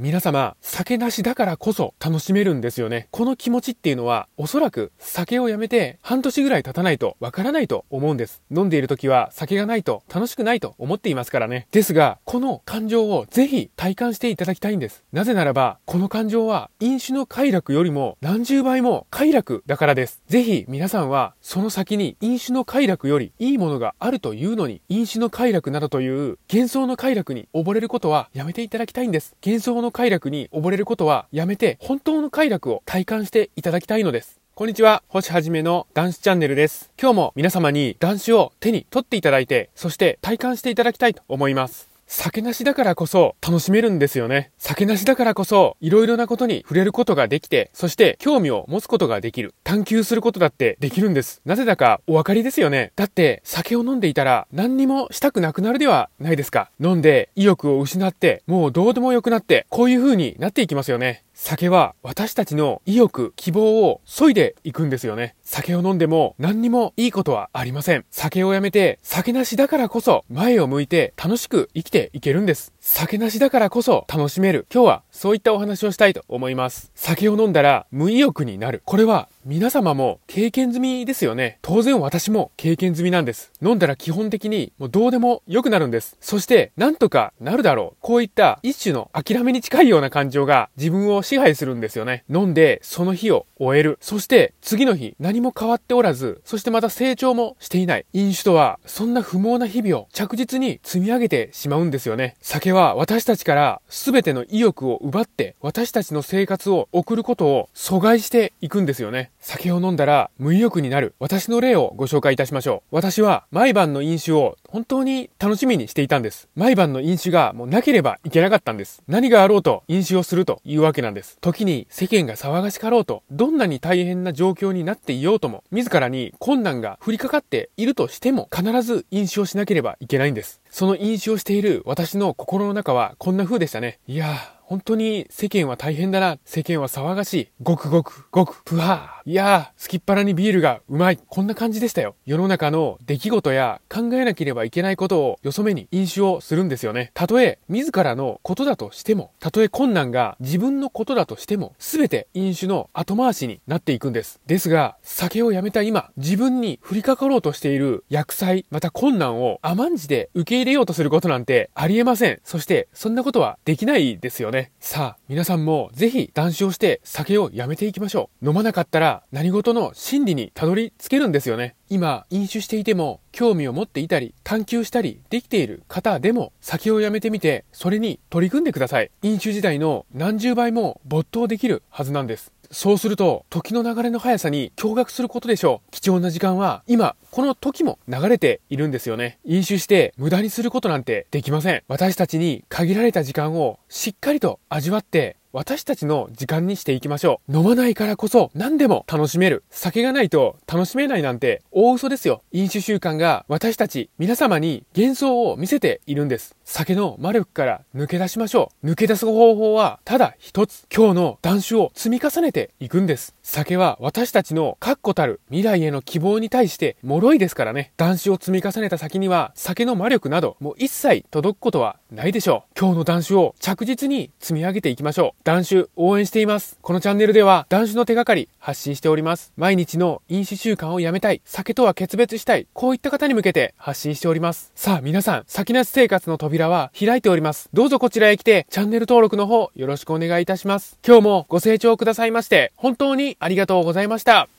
皆様、酒なしだからこそ楽しめるんですよね。この気持ちっていうのは、おそらく酒をやめて半年ぐらい経たないとわからないと思うんです。飲んでいる時は酒がないと楽しくないと思っていますからね。ですが、この感情をぜひ体感していただきたいんです。なぜならば、この感情は飲酒の快楽よりも何十倍も快楽だからです。ぜひ皆さんはその先に飲酒の快楽よりいいものがあるというのに、飲酒の快楽などという幻想の快楽に溺れることはやめていただきたいんです。幻想の快楽に溺れることはやめて、本当の快楽を体感していただきたいのです。こんにちは、星はじめの男子チャンネルです。今日も皆様に男子を手に取っていただいて、そして体感していただきたいと思います。酒なしだからこそ楽しめるんですよね。酒なしだからこそ色々なことに触れることができて、そして興味を持つことができる。探求することだってできるんです。なぜだかお分かりですよね。だって酒を飲んでいたら何にもしたくなくなるではないですか。飲んで意欲を失ってもうどうでもよくなってこういう風になっていきますよね。酒は私たちの意欲、希望を削いでいくんですよね。酒を飲んでも何にもいいことはありません。酒をやめて酒なしだからこそ前を向いて楽しく生きていけるんです。酒なしだからこそ楽しめる。今日はそういったお話をしたいと思います。酒を飲んだら無意欲になる。これは皆様も経験済みですよね。当然私も経験済みなんです。飲んだら基本的にもうどうでも良くなるんです。そしてなんとかなるだろう。こういった一種の諦めに近いような感情が自分を支配するんですよね。飲んでその日を終える。そして次の日何も変わっておらず、そしてまた成長もしていない。飲酒とはそんな不毛な日々を着実に積み上げてしまうんですよね。酒は私たちから全ての意欲を奪って私たちの生活を送ることを阻害していくんですよね。酒を飲んだら無意欲になる私の例をご紹介いたしましょう。私は毎晩の飲酒を本当に楽しみにしていたんです。毎晩の飲酒がもうなければいけなかったんです。何があろうと飲酒をするというわけなんです。時に世間が騒がしかろうと、どんなに大変な状況になっていようとも、自らに困難が降りかかっているとしても、必ず飲酒をしなければいけないんです。その飲酒をしている私の心の中はこんな風でしたね。いやー、本当に世間は大変だな。世間は騒がしい。ごくごく、ごく、ぷはー。いやー、すきっ腹にビールがうまい。こんな感じでしたよ。世の中の出来事や考えなければいけないことをよそ目に飲酒をするんですよね。たとえ自らのことだとしても、たとえ困難が自分のことだとしても、すべて飲酒の後回しになっていくんです。ですが、酒をやめた今、自分に降りかかろうとしている薬剤、また困難を甘んじて受け入れようとすることなんてありえません。そして、そんなことはできないですよね。ね。さあ、皆さんもぜひ断酒をして酒をやめていきましょう。飲まなかったら何事の真理にたどり着けるんですよね。今、飲酒していても興味を持っていたり、探求したりできている方でも酒をやめてみて、それに取り組んでください。飲酒時代の何十倍も没頭できるはずなんです。そうすると、時の流れの速さに驚愕することでしょう。貴重な時間は、今、この時も流れているんですよね。飲酒して無駄にすることなんてできません。私たちに限られた時間をしっかりと味わって私たちの時間にしていきましょう。飲まないからこそ何でも楽しめる。酒がないと楽しめないなんて大嘘ですよ。飲酒習慣が私たち皆様に幻想を見せているんです。酒の魔力から抜け出しましょう。抜け出す方法はただ一つ。今日の断酒を積み重ねていくんです。酒は私たちの確固たる未来への希望に対して脆いですからね。断酒を積み重ねた先には酒の魔力などもう一切届くことはないでしょう。今日の断酒を着実に積み上げていきましょう。断酒応援しています。このチャンネルでは断酒の手がかり発信しております。毎日の飲酒習慣をやめたい、酒とは決別したい、こういった方に向けて発信しております。さあ皆さん、先なし生活の扉は開いております。どうぞこちらへ来てチャンネル登録の方よろしくお願いいたします。今日もご清聴くださいまして本当にありがとうございました。